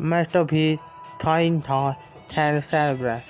masterpiece, fine thought, and celebrate.